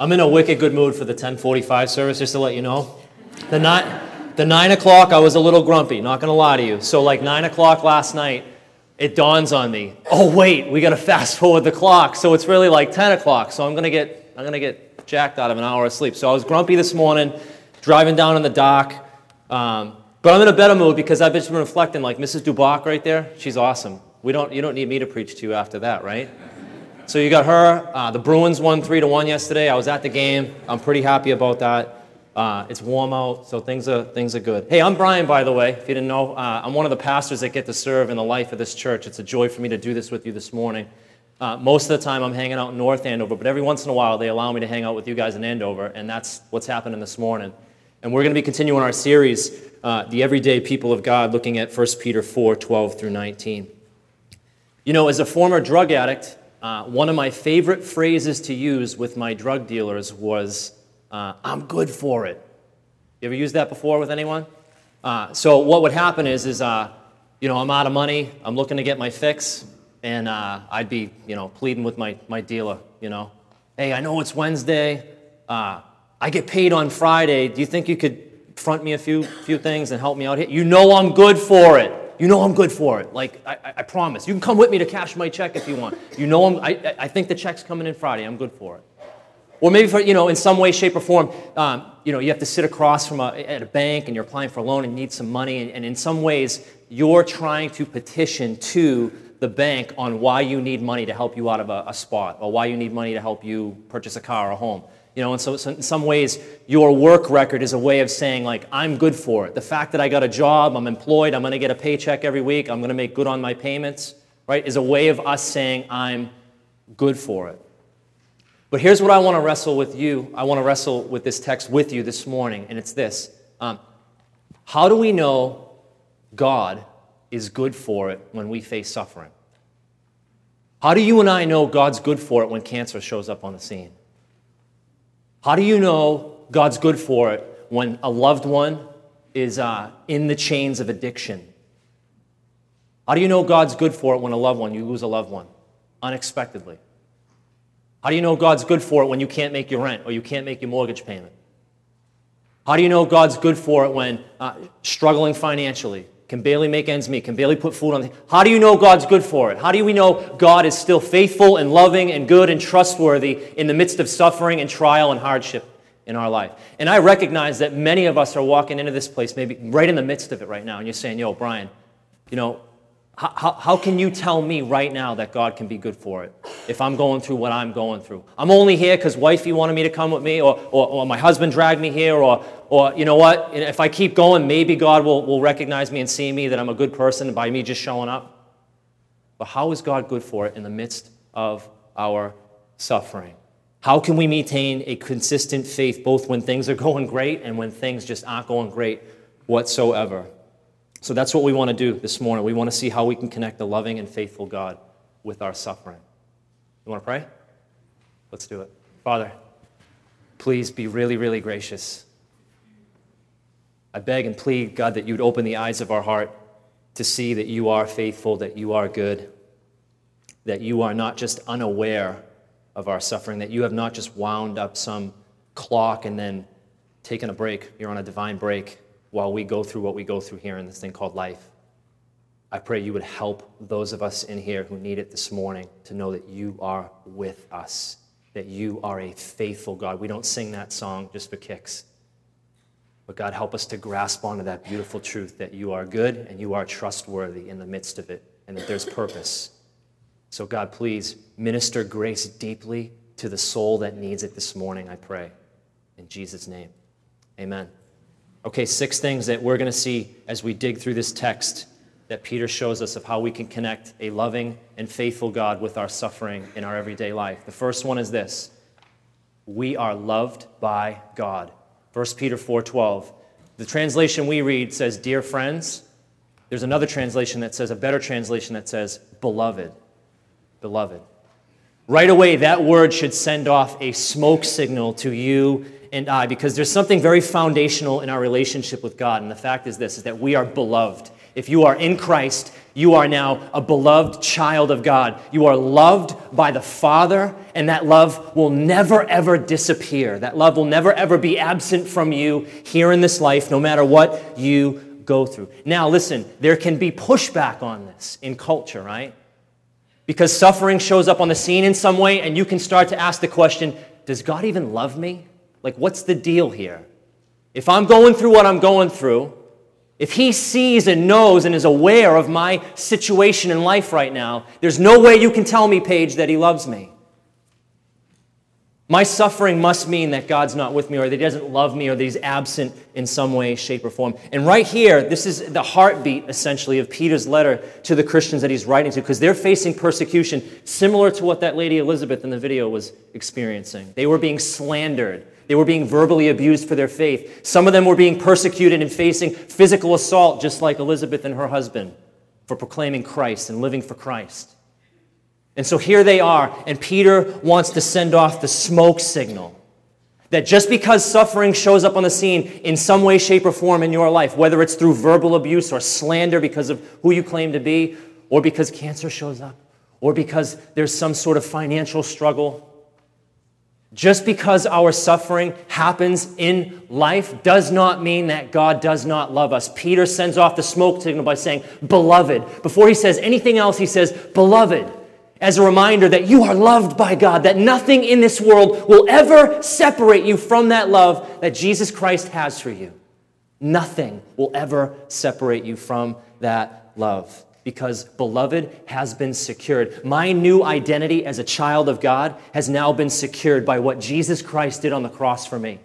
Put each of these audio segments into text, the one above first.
I'm in a wicked good mood for the 1045 service, just to let you know. The, ni- the 9 o'clock, I was a little grumpy, not going to lie to you. So, like 9 o'clock last night, it dawns on me, oh, wait, we got to fast forward the clock. So it's really like 10 o'clock. So I'm going to get, I'm to get jacked out of an hour of sleep. So I was grumpy this morning, driving down in the dock. Um, but I'm in a better mood because I've just been reflecting, like Mrs. Duboc right there, she's awesome. We don't, you don't need me to preach to you after that, right? So you got her. Uh, the Bruins won three to one yesterday. I was at the game. I'm pretty happy about that. Uh, it's warm out, so things are things are good. Hey, I'm Brian, by the way. If you didn't know, uh, I'm one of the pastors that get to serve in the life of this church. It's a joy for me to do this with you this morning. Uh, most of the time, I'm hanging out in North Andover, but every once in a while, they allow me to hang out with you guys in Andover, and that's what's happening this morning. And we're going to be continuing our series, uh, The Everyday People of God, looking at 1 Peter 4 12 through 19. You know, as a former drug addict, uh, one of my favorite phrases to use with my drug dealers was, uh, I'm good for it. You ever used that before with anyone? Uh, so what would happen is, is uh, you know, I'm out of money, I'm looking to get my fix, and uh, I'd be, you know, pleading with my, my dealer, you know, hey, I know it's Wednesday, uh, I get paid on Friday, do you think you could front me a few, few things and help me out here? You know I'm good for it. You know I'm good for it. Like, I, I promise. You can come with me to cash my check if you want. You know I'm, I, I think the check's coming in Friday. I'm good for it. Or maybe for, you know, in some way, shape, or form, um, you know, you have to sit across from a, at a bank and you're applying for a loan and need some money. And, and in some ways, you're trying to petition to the bank on why you need money to help you out of a, a spot or why you need money to help you purchase a car or a home. You know, and so, so, in some ways, your work record is a way of saying, like, I'm good for it. The fact that I got a job, I'm employed, I'm going to get a paycheck every week, I'm going to make good on my payments, right, is a way of us saying, I'm good for it. But here's what I want to wrestle with you. I want to wrestle with this text with you this morning, and it's this um, How do we know God is good for it when we face suffering? How do you and I know God's good for it when cancer shows up on the scene? How do you know God's good for it when a loved one is uh, in the chains of addiction? How do you know God's good for it when a loved one, you lose a loved one unexpectedly? How do you know God's good for it when you can't make your rent or you can't make your mortgage payment? How do you know God's good for it when uh, struggling financially, can barely make ends meet, can barely put food on the How do you know God's good for it? How do we know God is still faithful and loving and good and trustworthy in the midst of suffering and trial and hardship in our life? And I recognize that many of us are walking into this place, maybe right in the midst of it right now, and you're saying, yo, Brian, you know, how, how, can you tell me right now that God can be good for it if I'm going through what I'm going through? I'm only here because wifey wanted me to come with me, or, or, or, my husband dragged me here, or, or you know what? If I keep going, maybe God will, will recognize me and see me that I'm a good person by me just showing up. But how is God good for it in the midst of our suffering? How can we maintain a consistent faith both when things are going great and when things just aren't going great whatsoever? So that's what we want to do this morning. We want to see how we can connect the loving and faithful God with our suffering. You want to pray? Let's do it. Father, please be really, really gracious. I beg and plead, God, that you'd open the eyes of our heart to see that you are faithful, that you are good, that you are not just unaware of our suffering, that you have not just wound up some clock and then taken a break. You're on a divine break while we go through what we go through here in this thing called life. I pray you would help those of us in here who need it this morning to know that you are with us, that you are a faithful God. We don't sing that song just for kicks. But God, help us to grasp onto that beautiful truth that you are good and you are trustworthy in the midst of it and that there's purpose. So, God, please minister grace deeply to the soul that needs it this morning, I pray. In Jesus' name, amen. Okay, six things that we're going to see as we dig through this text that Peter shows us of how we can connect a loving and faithful God with our suffering in our everyday life. The first one is this we are loved by God. 1 Peter 4:12. The translation we read says, "Dear friends." There's another translation that says, a better translation that says, beloved. Beloved. Right away, that word should send off a smoke signal to you and I because there's something very foundational in our relationship with God. And the fact is this is that we are beloved. If you are in Christ, You are now a beloved child of God. You are loved by the Father, and that love will never, ever disappear. That love will never, ever be absent from you here in this life, no matter what you go through. Now, listen, there can be pushback on this in culture, right? Because suffering shows up on the scene in some way, and you can start to ask the question Does God even love me? Like, what's the deal here? If I'm going through what I'm going through, if he sees and knows and is aware of my situation in life right now, there's no way you can tell me, Paige, that he loves me. My suffering must mean that God's not with me or that He doesn't love me or that He's absent in some way, shape, or form. And right here, this is the heartbeat, essentially, of Peter's letter to the Christians that he's writing to because they're facing persecution similar to what that lady Elizabeth in the video was experiencing. They were being slandered, they were being verbally abused for their faith. Some of them were being persecuted and facing physical assault, just like Elizabeth and her husband, for proclaiming Christ and living for Christ. And so here they are, and Peter wants to send off the smoke signal that just because suffering shows up on the scene in some way, shape, or form in your life, whether it's through verbal abuse or slander because of who you claim to be, or because cancer shows up, or because there's some sort of financial struggle, just because our suffering happens in life does not mean that God does not love us. Peter sends off the smoke signal by saying, Beloved. Before he says anything else, he says, Beloved, as a reminder that you are loved by God, that nothing in this world will ever separate you from that love that Jesus Christ has for you. Nothing will ever separate you from that love because beloved has been secured. My new identity as a child of God has now been secured by what Jesus Christ did on the cross for me.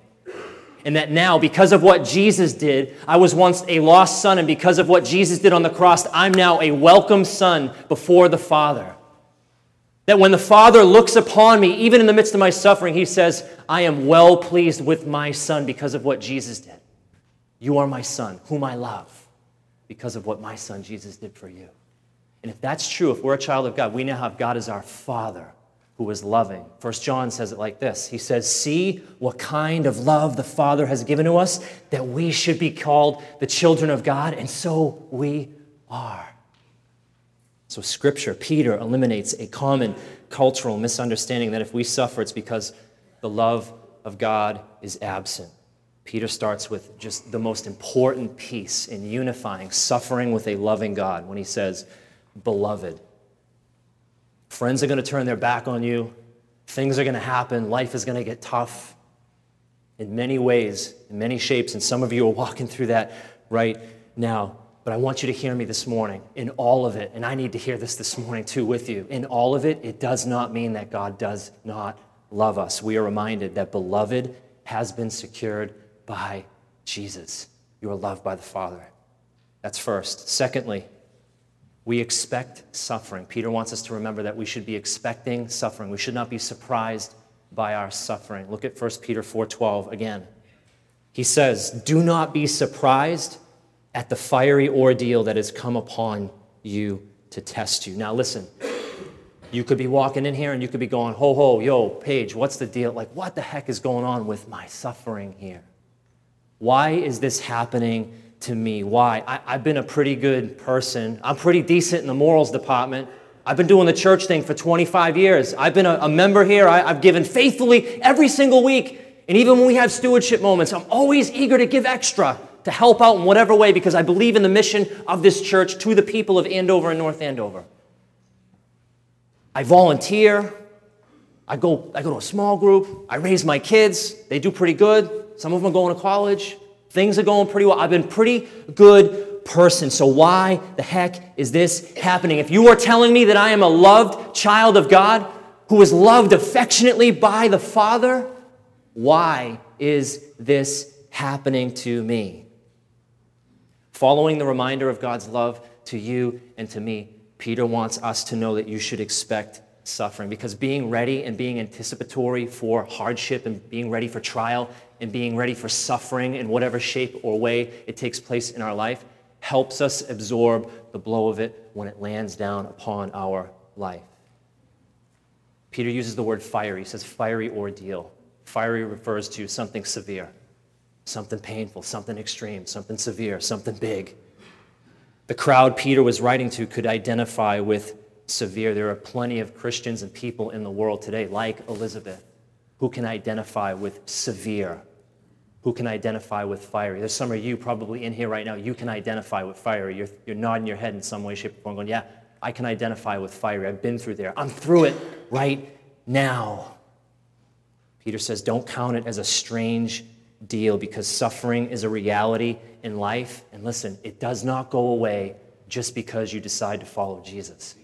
And that now, because of what Jesus did, I was once a lost son, and because of what Jesus did on the cross, I'm now a welcome son before the Father. That when the Father looks upon me, even in the midst of my suffering, he says, I am well pleased with my son because of what Jesus did. You are my son, whom I love because of what my son Jesus did for you. And if that's true, if we're a child of God, we now have God as our Father who is loving. First John says it like this. He says, "See what kind of love the Father has given to us that we should be called the children of God, and so we are." So scripture, Peter eliminates a common cultural misunderstanding that if we suffer it's because the love of God is absent. Peter starts with just the most important piece in unifying suffering with a loving God when he says, Beloved. Friends are going to turn their back on you. Things are going to happen. Life is going to get tough in many ways, in many shapes. And some of you are walking through that right now. But I want you to hear me this morning in all of it. And I need to hear this this morning too with you. In all of it, it does not mean that God does not love us. We are reminded that beloved has been secured by Jesus. You are loved by the Father. That's first. Secondly, we expect suffering. Peter wants us to remember that we should be expecting suffering. We should not be surprised by our suffering. Look at 1 Peter 4:12 again. He says, "Do not be surprised at the fiery ordeal that has come upon you to test you." Now listen. You could be walking in here and you could be going, "Ho ho, yo, Paige, what's the deal? Like what the heck is going on with my suffering here?" Why is this happening to me? Why? I, have been a pretty good person. I'm pretty decent in the morals department. I've been doing the church thing for 25 years. I've been a, a member here. I, I've given faithfully every single week. And even when we have stewardship moments, I'm always eager to give extra to help out in whatever way because I believe in the mission of this church to the people of Andover and North Andover. I volunteer. I go, I go to a small group. I raise my kids. They do pretty good. Some of them are going to college. Things are going pretty well. I've been pretty good person. So why the heck is this happening? If you are telling me that I am a loved child of God who is loved affectionately by the Father, why is this happening to me? Following the reminder of God's love to you and to me, Peter wants us to know that you should expect suffering because being ready and being anticipatory for hardship and being ready for trial and being ready for suffering in whatever shape or way it takes place in our life helps us absorb the blow of it when it lands down upon our life. Peter uses the word fiery. He says fiery ordeal. Fiery refers to something severe, something painful, something extreme, something severe, something big. The crowd Peter was writing to could identify with severe. There are plenty of Christians and people in the world today, like Elizabeth, who can identify with severe, who can identify with fiery. There's some of you probably in here right now, you can identify with fiery. You're, you're nodding your head in some way, shape, or form, going, Yeah, I can identify with fiery. I've been through there. I'm through it right now. Peter says, Don't count it as a strange deal because suffering is a reality in life. And listen, it does not go away just because you decide to follow Jesus.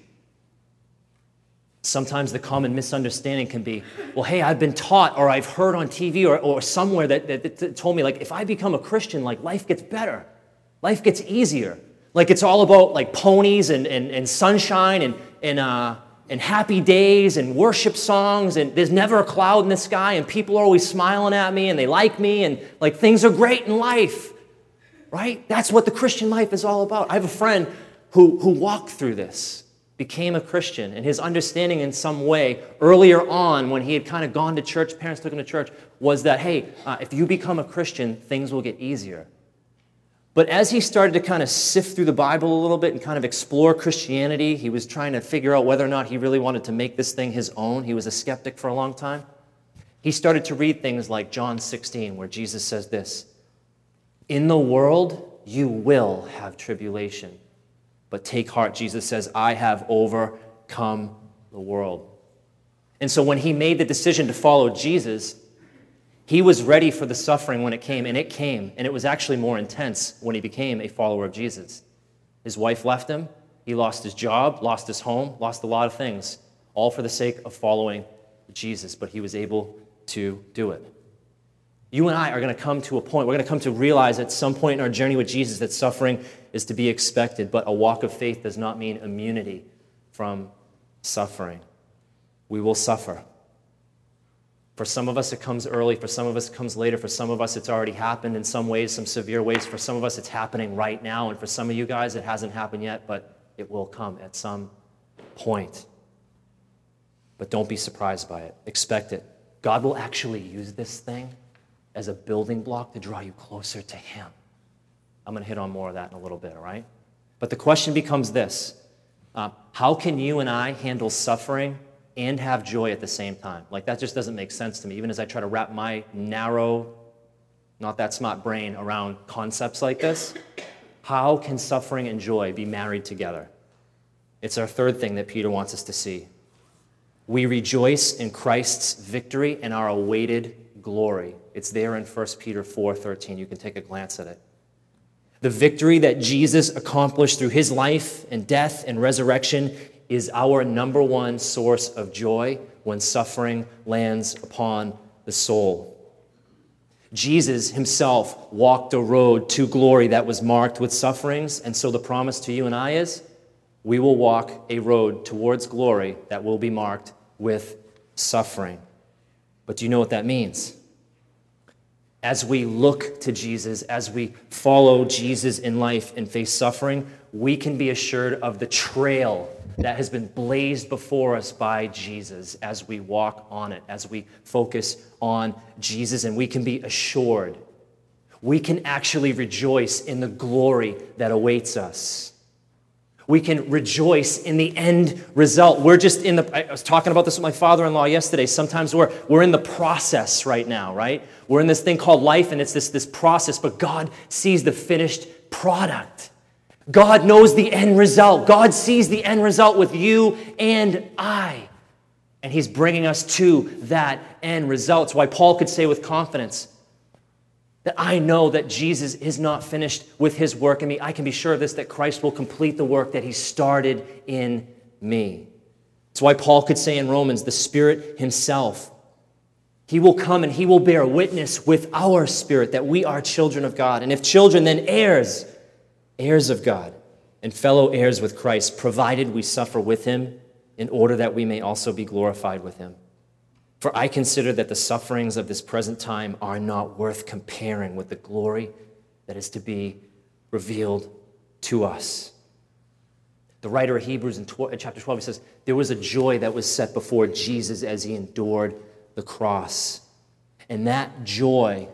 Sometimes the common misunderstanding can be, well, hey, I've been taught or I've heard on TV or, or somewhere that, that, that told me, like, if I become a Christian, like, life gets better. Life gets easier. Like, it's all about, like, ponies and, and, and sunshine and, and, uh, and happy days and worship songs and there's never a cloud in the sky and people are always smiling at me and they like me and like things are great in life right that's what the christian life is all about i have a friend who, who walked through this became a christian and his understanding in some way earlier on when he had kind of gone to church parents took him to church was that hey uh, if you become a christian things will get easier but as he started to kind of sift through the Bible a little bit and kind of explore Christianity, he was trying to figure out whether or not he really wanted to make this thing his own. He was a skeptic for a long time. He started to read things like John 16, where Jesus says this In the world, you will have tribulation. But take heart, Jesus says, I have overcome the world. And so when he made the decision to follow Jesus, he was ready for the suffering when it came, and it came, and it was actually more intense when he became a follower of Jesus. His wife left him, he lost his job, lost his home, lost a lot of things, all for the sake of following Jesus, but he was able to do it. You and I are going to come to a point, we're going to come to realize at some point in our journey with Jesus that suffering is to be expected, but a walk of faith does not mean immunity from suffering. We will suffer. For some of us, it comes early. For some of us, it comes later. For some of us, it's already happened in some ways, some severe ways. For some of us, it's happening right now. And for some of you guys, it hasn't happened yet, but it will come at some point. But don't be surprised by it. Expect it. God will actually use this thing as a building block to draw you closer to Him. I'm going to hit on more of that in a little bit, all right? But the question becomes this uh, How can you and I handle suffering and have joy at the same time. Like, that just doesn't make sense to me, even as I try to wrap my narrow, not that smart brain around concepts like this. How can suffering and joy be married together? It's our third thing that Peter wants us to see. We rejoice in Christ's victory and our awaited glory. It's there in 1 Peter 4:13. You can take a glance at it. The victory that Jesus accomplished through his life and death and resurrection is our number one source of joy when suffering lands upon the soul. Jesus himself walked a road to glory that was marked with sufferings, and so the promise to you and I is we will walk a road towards glory that will be marked with suffering. But do you know what that means? As we look to Jesus, as we follow Jesus in life and face suffering, we can be assured of the trail that has been blazed before us by Jesus as we walk on it, as we focus on Jesus, and we can be assured. We can actually rejoice in the glory that awaits us. We can rejoice in the end result. We're just in the, I was talking about this with my father in law yesterday. Sometimes we're, we're in the process right now, right? We're in this thing called life, and it's this, this process, but God sees the finished product. God knows the end result. God sees the end result with you and I. And He's bringing us to that end result. It's why Paul could say with confidence that I know that Jesus is not finished with His work in me. I can be sure of this that Christ will complete the work that He started in me. It's why Paul could say in Romans, the Spirit Himself. He will come and he will bear witness with our spirit that we are children of God. And if children, then heirs heirs of God and fellow heirs with Christ, provided we suffer with him in order that we may also be glorified with him. For I consider that the sufferings of this present time are not worth comparing with the glory that is to be revealed to us. The writer of Hebrews in chapter 12 he says, There was a joy that was set before Jesus as he endured the cross. And that joy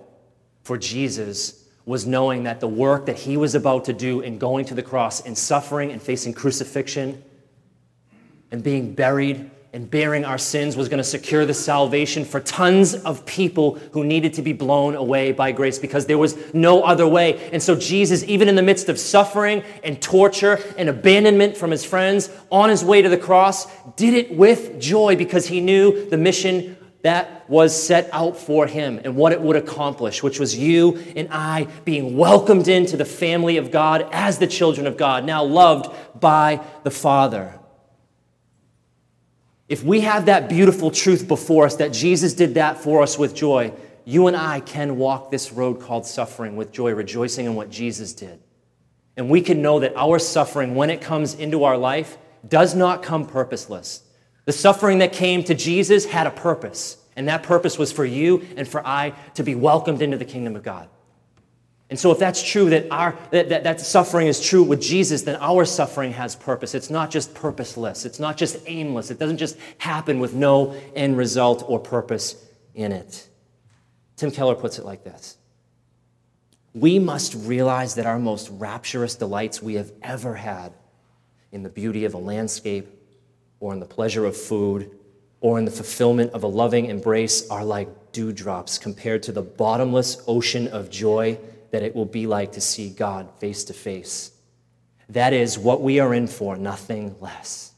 for Jesus was knowing that the work that he was about to do in going to the cross and suffering and facing crucifixion and being buried and bearing our sins was going to secure the salvation for tons of people who needed to be blown away by grace because there was no other way. And so, Jesus, even in the midst of suffering and torture and abandonment from his friends on his way to the cross, did it with joy because he knew the mission that was set out for him and what it would accomplish, which was you and I being welcomed into the family of God as the children of God, now loved by the Father. If we have that beautiful truth before us that Jesus did that for us with joy, you and I can walk this road called suffering with joy, rejoicing in what Jesus did. And we can know that our suffering, when it comes into our life, does not come purposeless. The suffering that came to Jesus had a purpose, and that purpose was for you and for I to be welcomed into the kingdom of God. And so, if that's true, that, our, that, that, that suffering is true with Jesus, then our suffering has purpose. It's not just purposeless, it's not just aimless, it doesn't just happen with no end result or purpose in it. Tim Keller puts it like this We must realize that our most rapturous delights we have ever had in the beauty of a landscape, or in the pleasure of food, or in the fulfillment of a loving embrace are like dewdrops compared to the bottomless ocean of joy that it will be like to see God face to face. That is what we are in for, nothing less.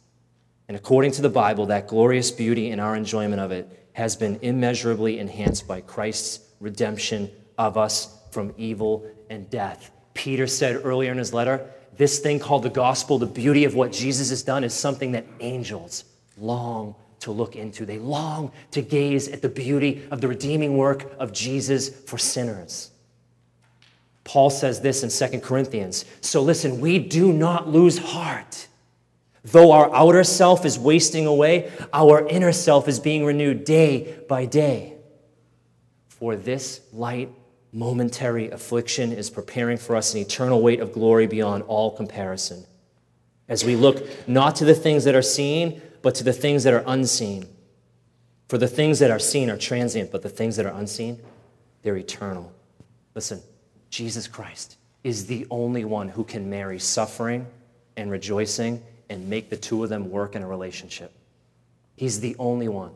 And according to the Bible, that glorious beauty and our enjoyment of it has been immeasurably enhanced by Christ's redemption of us from evil and death. Peter said earlier in his letter, this thing called the gospel, the beauty of what Jesus has done, is something that angels long to look into. They long to gaze at the beauty of the redeeming work of Jesus for sinners. Paul says this in 2 Corinthians. So listen, we do not lose heart. Though our outer self is wasting away, our inner self is being renewed day by day. For this light, momentary affliction is preparing for us an eternal weight of glory beyond all comparison. As we look not to the things that are seen, but to the things that are unseen. For the things that are seen are transient, but the things that are unseen, they're eternal. Listen, Jesus Christ is the only one who can marry suffering and rejoicing and make the two of them work in a relationship. He's the only one.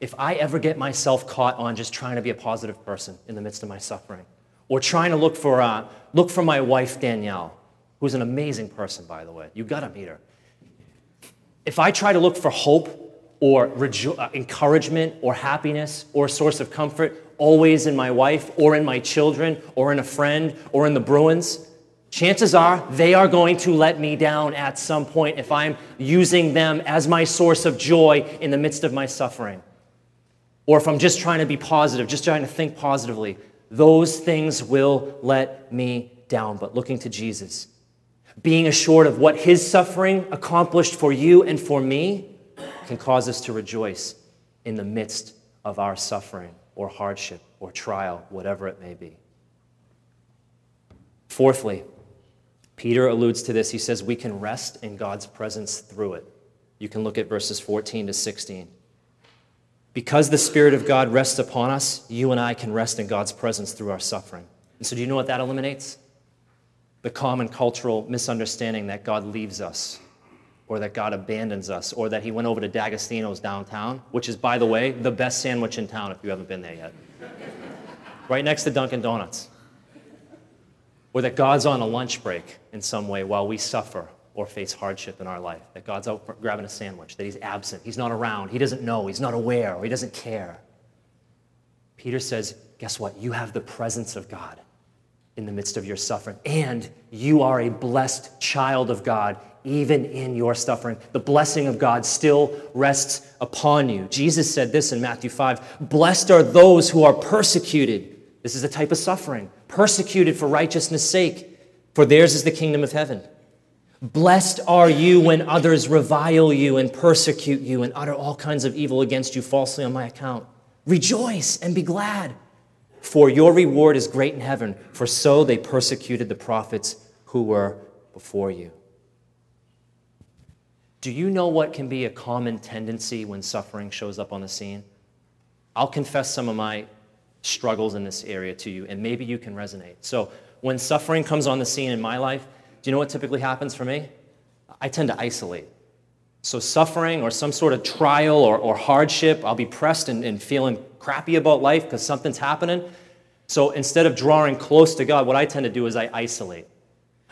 If I ever get myself caught on just trying to be a positive person in the midst of my suffering, or trying to look for, uh, look for my wife, Danielle, who's an amazing person, by the way, you gotta meet her. If I try to look for hope or rejo- uh, encouragement or happiness or a source of comfort always in my wife or in my children or in a friend or in the Bruins, chances are they are going to let me down at some point if I'm using them as my source of joy in the midst of my suffering. Or if I'm just trying to be positive, just trying to think positively, those things will let me down. But looking to Jesus, being assured of what his suffering accomplished for you and for me, can cause us to rejoice in the midst of our suffering or hardship or trial, whatever it may be. Fourthly, Peter alludes to this. He says we can rest in God's presence through it. You can look at verses 14 to 16. Because the Spirit of God rests upon us, you and I can rest in God's presence through our suffering. And so, do you know what that eliminates? The common cultural misunderstanding that God leaves us or that God abandons us, or that he went over to D'Agostino's downtown, which is, by the way, the best sandwich in town if you haven't been there yet. right next to Dunkin' Donuts. Or that God's on a lunch break in some way while we suffer or face hardship in our life. That God's out grabbing a sandwich, that he's absent, he's not around, he doesn't know, he's not aware, or he doesn't care. Peter says, Guess what? You have the presence of God in the midst of your suffering, and you are a blessed child of God even in your suffering. The blessing of God still rests upon you. Jesus said this in Matthew 5 Blessed are those who are persecuted. This is a type of suffering, persecuted for righteousness' sake, for theirs is the kingdom of heaven. Blessed are you when others revile you and persecute you and utter all kinds of evil against you falsely on my account. Rejoice and be glad, for your reward is great in heaven, for so they persecuted the prophets who were before you. Do you know what can be a common tendency when suffering shows up on the scene? I'll confess some of my struggles in this area to you, and maybe you can resonate. So, when suffering comes on the scene in my life, do you know what typically happens for me? I tend to isolate. So, suffering or some sort of trial or, or hardship, I'll be pressed and, and feeling crappy about life because something's happening. So, instead of drawing close to God, what I tend to do is I isolate.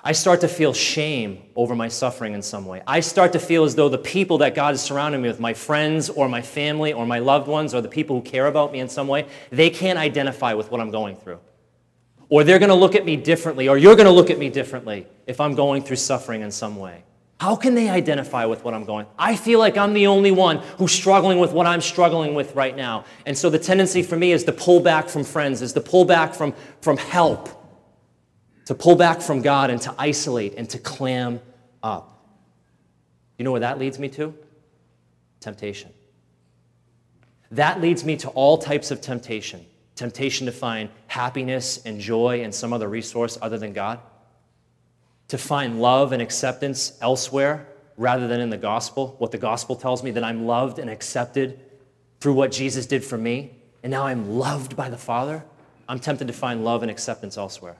I start to feel shame over my suffering in some way. I start to feel as though the people that God is surrounding me with, my friends or my family or my loved ones or the people who care about me in some way, they can't identify with what I'm going through. Or they're going to look at me differently, or you're going to look at me differently if I'm going through suffering in some way. How can they identify with what I'm going? I feel like I'm the only one who's struggling with what I'm struggling with right now. And so the tendency for me is to pull back from friends, is to pull back from, from help, to pull back from God and to isolate and to clam up. You know where that leads me to? Temptation. That leads me to all types of temptation temptation to find happiness and joy in some other resource other than God to find love and acceptance elsewhere rather than in the gospel, what the gospel tells me that I'm loved and accepted through what Jesus did for me, and now I'm loved by the Father, I'm tempted to find love and acceptance elsewhere.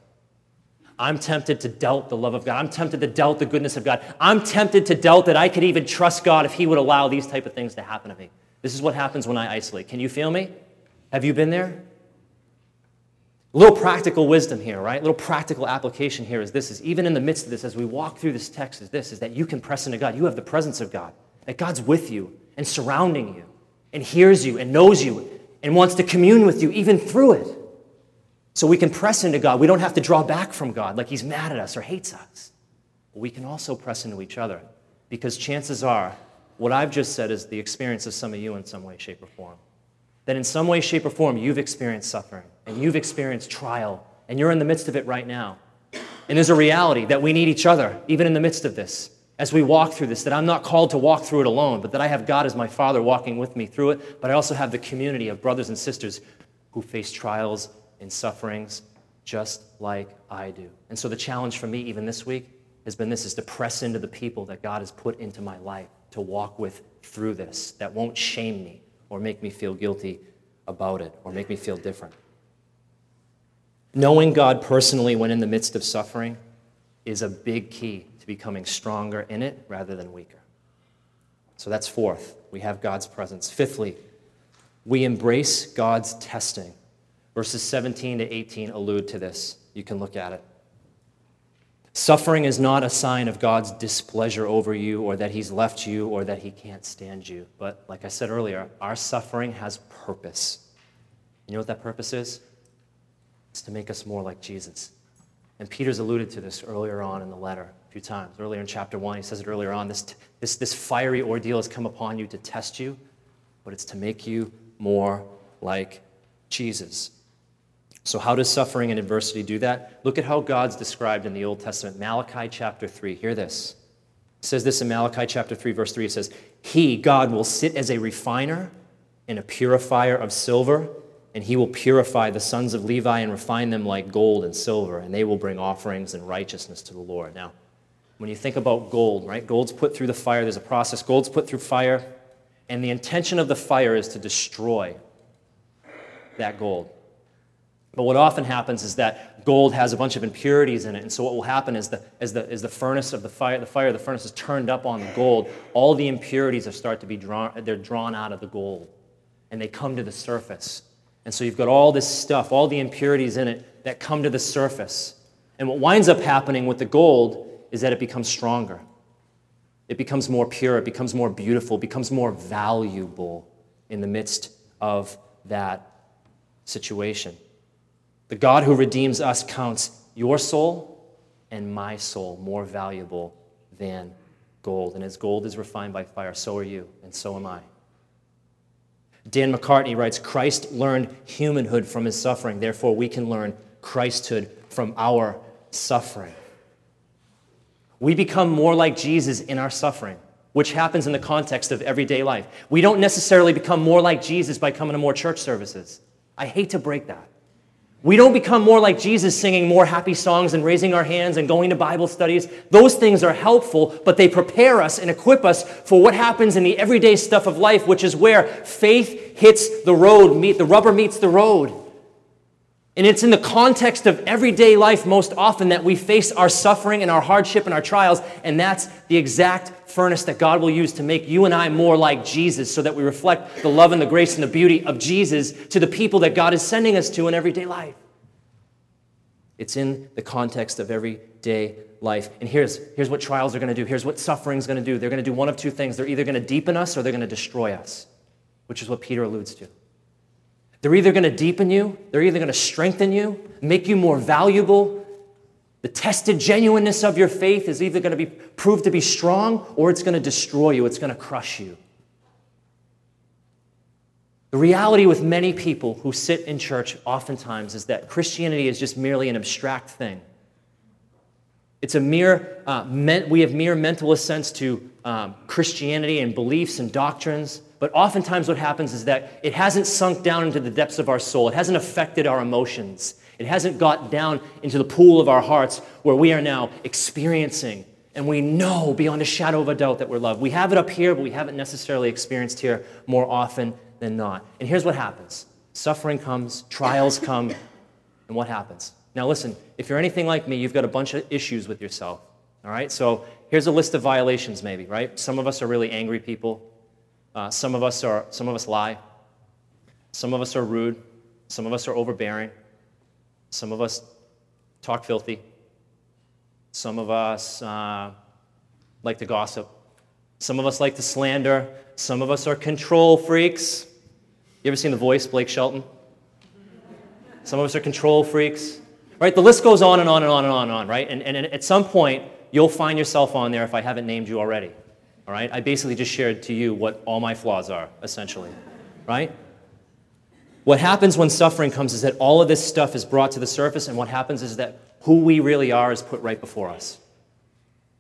I'm tempted to doubt the love of God. I'm tempted to doubt the goodness of God. I'm tempted to doubt that I could even trust God if He would allow these type of things to happen to me. This is what happens when I isolate. Can you feel me? Have you been there? A little practical wisdom here, right? A little practical application here is this is even in the midst of this, as we walk through this text, is this is that you can press into God. You have the presence of God, that God's with you and surrounding you and hears you and knows you and wants to commune with you even through it. So we can press into God. We don't have to draw back from God like He's mad at us or hates us. But we can also press into each other because chances are what I've just said is the experience of some of you in some way, shape, or form that in some way, shape, or form you've experienced suffering and you've experienced trial and you're in the midst of it right now. And there's a reality that we need each other, even in the midst of this, as we walk through this, that I'm not called to walk through it alone, but that I have God as my Father walking with me through it, but I also have the community of brothers and sisters who face trials and sufferings just like I do. And so the challenge for me, even this week, has been this is to press into the people that God has put into my life to walk with through this, that won't shame me, or make me feel guilty about it or make me feel different. Knowing God personally when in the midst of suffering is a big key to becoming stronger in it rather than weaker. So that's fourth. We have God's presence. Fifthly, we embrace God's testing. Verses 17 to 18 allude to this. You can look at it. Suffering is not a sign of God's displeasure over you or that He's left you or that He can't stand you. But like I said earlier, our suffering has purpose. You know what that purpose is? It's to make us more like Jesus. And Peter's alluded to this earlier on in the letter a few times. Earlier in chapter 1, he says it earlier on this, this, this fiery ordeal has come upon you to test you, but it's to make you more like Jesus. So, how does suffering and adversity do that? Look at how God's described in the Old Testament. Malachi chapter 3. Hear this. It says this in Malachi chapter 3, verse 3. It says, He, God, will sit as a refiner and a purifier of silver, and he will purify the sons of Levi and refine them like gold and silver, and they will bring offerings and righteousness to the Lord. Now, when you think about gold, right? Gold's put through the fire, there's a process. Gold's put through fire, and the intention of the fire is to destroy that gold. But what often happens is that gold has a bunch of impurities in it. And so what will happen is the, as, the, as the furnace of the fire, the fire, the furnace is turned up on the gold, all the impurities start to be drawn, they're drawn out of the gold. And they come to the surface. And so you've got all this stuff, all the impurities in it that come to the surface. And what winds up happening with the gold is that it becomes stronger. It becomes more pure, it becomes more beautiful, it becomes more valuable in the midst of that situation. The God who redeems us counts your soul and my soul more valuable than gold. And as gold is refined by fire, so are you, and so am I. Dan McCartney writes Christ learned humanhood from his suffering, therefore, we can learn Christhood from our suffering. We become more like Jesus in our suffering, which happens in the context of everyday life. We don't necessarily become more like Jesus by coming to more church services. I hate to break that. We don't become more like Jesus singing more happy songs and raising our hands and going to Bible studies. Those things are helpful, but they prepare us and equip us for what happens in the everyday stuff of life, which is where faith hits the road, meet, the rubber meets the road. And it's in the context of everyday life most often that we face our suffering and our hardship and our trials. And that's the exact furnace that God will use to make you and I more like Jesus so that we reflect the love and the grace and the beauty of Jesus to the people that God is sending us to in everyday life. It's in the context of everyday life. And here's, here's what trials are going to do. Here's what suffering is going to do. They're going to do one of two things. They're either going to deepen us or they're going to destroy us, which is what Peter alludes to. They're either going to deepen you, they're either going to strengthen you, make you more valuable. The tested genuineness of your faith is either going to be proved to be strong or it's going to destroy you, it's going to crush you. The reality with many people who sit in church oftentimes is that Christianity is just merely an abstract thing. It's a mere, uh, we have mere mental assents to um, Christianity and beliefs and doctrines. But oftentimes, what happens is that it hasn't sunk down into the depths of our soul. It hasn't affected our emotions. It hasn't got down into the pool of our hearts where we are now experiencing and we know beyond a shadow of a doubt that we're loved. We have it up here, but we haven't necessarily experienced here more often than not. And here's what happens suffering comes, trials come, and what happens? Now, listen, if you're anything like me, you've got a bunch of issues with yourself. All right? So here's a list of violations, maybe, right? Some of us are really angry people. Uh, some of us are some of us lie. Some of us are rude. Some of us are overbearing. Some of us talk filthy. Some of us uh, like to gossip. Some of us like to slander. Some of us are control freaks. You ever seen The Voice, Blake Shelton? Some of us are control freaks. Right? The list goes on and on and on and on and on, right? And, and at some point, you'll find yourself on there if I haven't named you already. All right? I basically just shared to you what all my flaws are, essentially. Right? What happens when suffering comes is that all of this stuff is brought to the surface, and what happens is that who we really are is put right before us.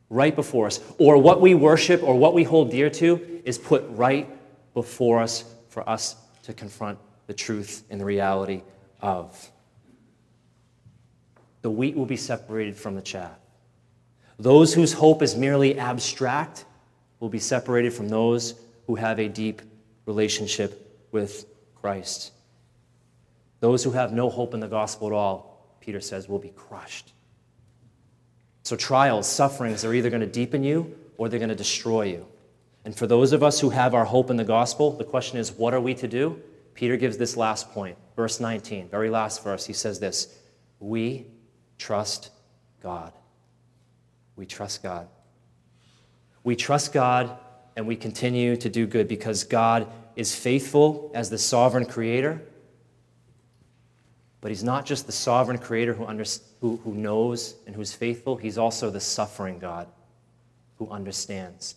Right before us. Or what we worship or what we hold dear to is put right before us for us to confront the truth and the reality of. The wheat will be separated from the chaff. Those whose hope is merely abstract will be separated from those who have a deep relationship with Christ. Those who have no hope in the gospel at all, Peter says, will be crushed. So, trials, sufferings are either going to deepen you or they're going to destroy you. And for those of us who have our hope in the gospel, the question is, what are we to do? Peter gives this last point, verse 19, very last verse. He says this We trust God. We trust God. We trust God and we continue to do good because God is faithful as the sovereign creator. But He's not just the sovereign creator who, under, who, who knows and who's faithful, He's also the suffering God who understands.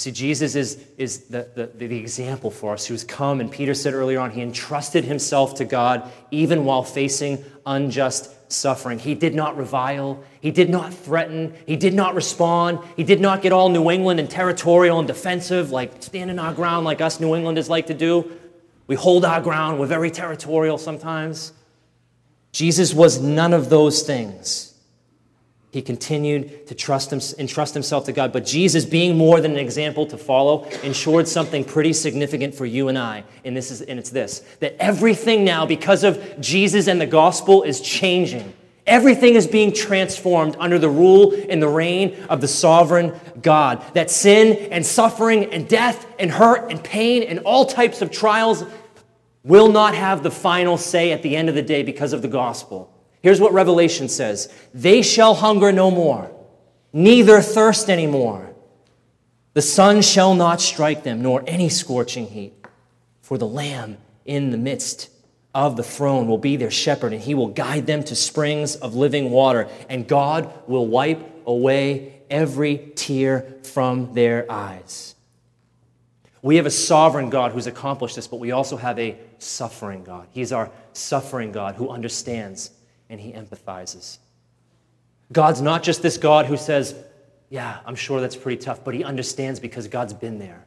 You see, Jesus is, is the, the, the example for us who's come, and Peter said earlier on, he entrusted himself to God even while facing unjust suffering. He did not revile. He did not threaten. He did not respond. He did not get all New England and territorial and defensive, like standing our ground like us New Englanders like to do. We hold our ground. We're very territorial sometimes. Jesus was none of those things. He continued to trust him, entrust himself to God. But Jesus, being more than an example to follow, ensured something pretty significant for you and I. And, this is, and it's this that everything now, because of Jesus and the gospel, is changing. Everything is being transformed under the rule and the reign of the sovereign God. That sin and suffering and death and hurt and pain and all types of trials will not have the final say at the end of the day because of the gospel. Here's what Revelation says They shall hunger no more, neither thirst any more. The sun shall not strike them, nor any scorching heat. For the Lamb in the midst of the throne will be their shepherd, and he will guide them to springs of living water, and God will wipe away every tear from their eyes. We have a sovereign God who's accomplished this, but we also have a suffering God. He's our suffering God who understands and he empathizes. God's not just this God who says, Yeah, I'm sure that's pretty tough, but he understands because God's been there.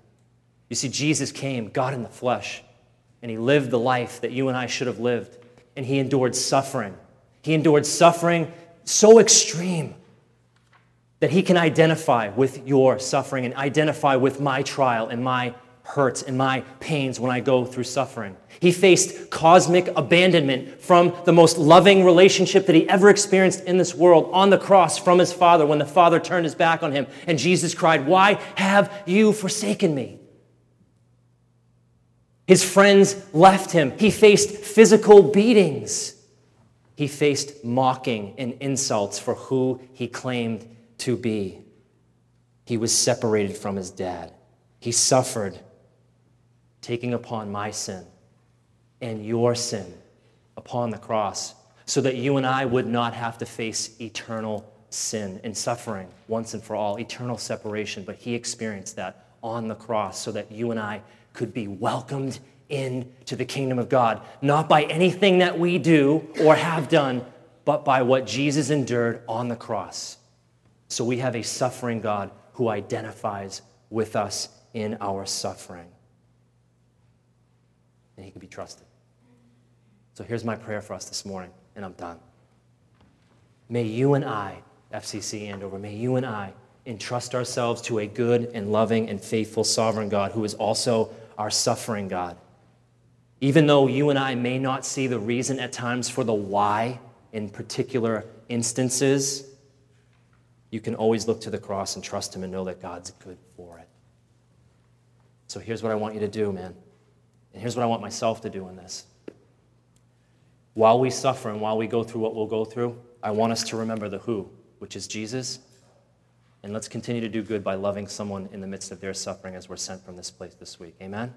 You see, Jesus came, God in the flesh, and he lived the life that you and I should have lived, and he endured suffering. He endured suffering so extreme that he can identify with your suffering and identify with my trial and my hurts and my pains when I go through suffering. He faced cosmic abandonment from the most loving relationship that he ever experienced in this world on the cross from his Father when the Father turned his back on him. And Jesus cried, Why have you forsaken me? His friends left him. He faced physical beatings. He faced mocking and insults for who he claimed to be. He was separated from his dad. He suffered, taking upon my sin and your sin upon the cross, so that you and I would not have to face eternal sin and suffering once and for all, eternal separation. But he experienced that on the cross so that you and I could be welcomed into the kingdom of God, not by anything that we do or have done, but by what Jesus endured on the cross. So we have a suffering God who identifies with us in our suffering. And he can be trusted. So here's my prayer for us this morning, and I'm done. May you and I, FCC Andover, may you and I entrust ourselves to a good and loving and faithful sovereign God who is also our suffering God. Even though you and I may not see the reason at times for the why in particular instances, you can always look to the cross and trust Him and know that God's good for it. So here's what I want you to do, man. And here's what I want myself to do in this. While we suffer and while we go through what we'll go through, I want us to remember the who, which is Jesus. And let's continue to do good by loving someone in the midst of their suffering as we're sent from this place this week. Amen?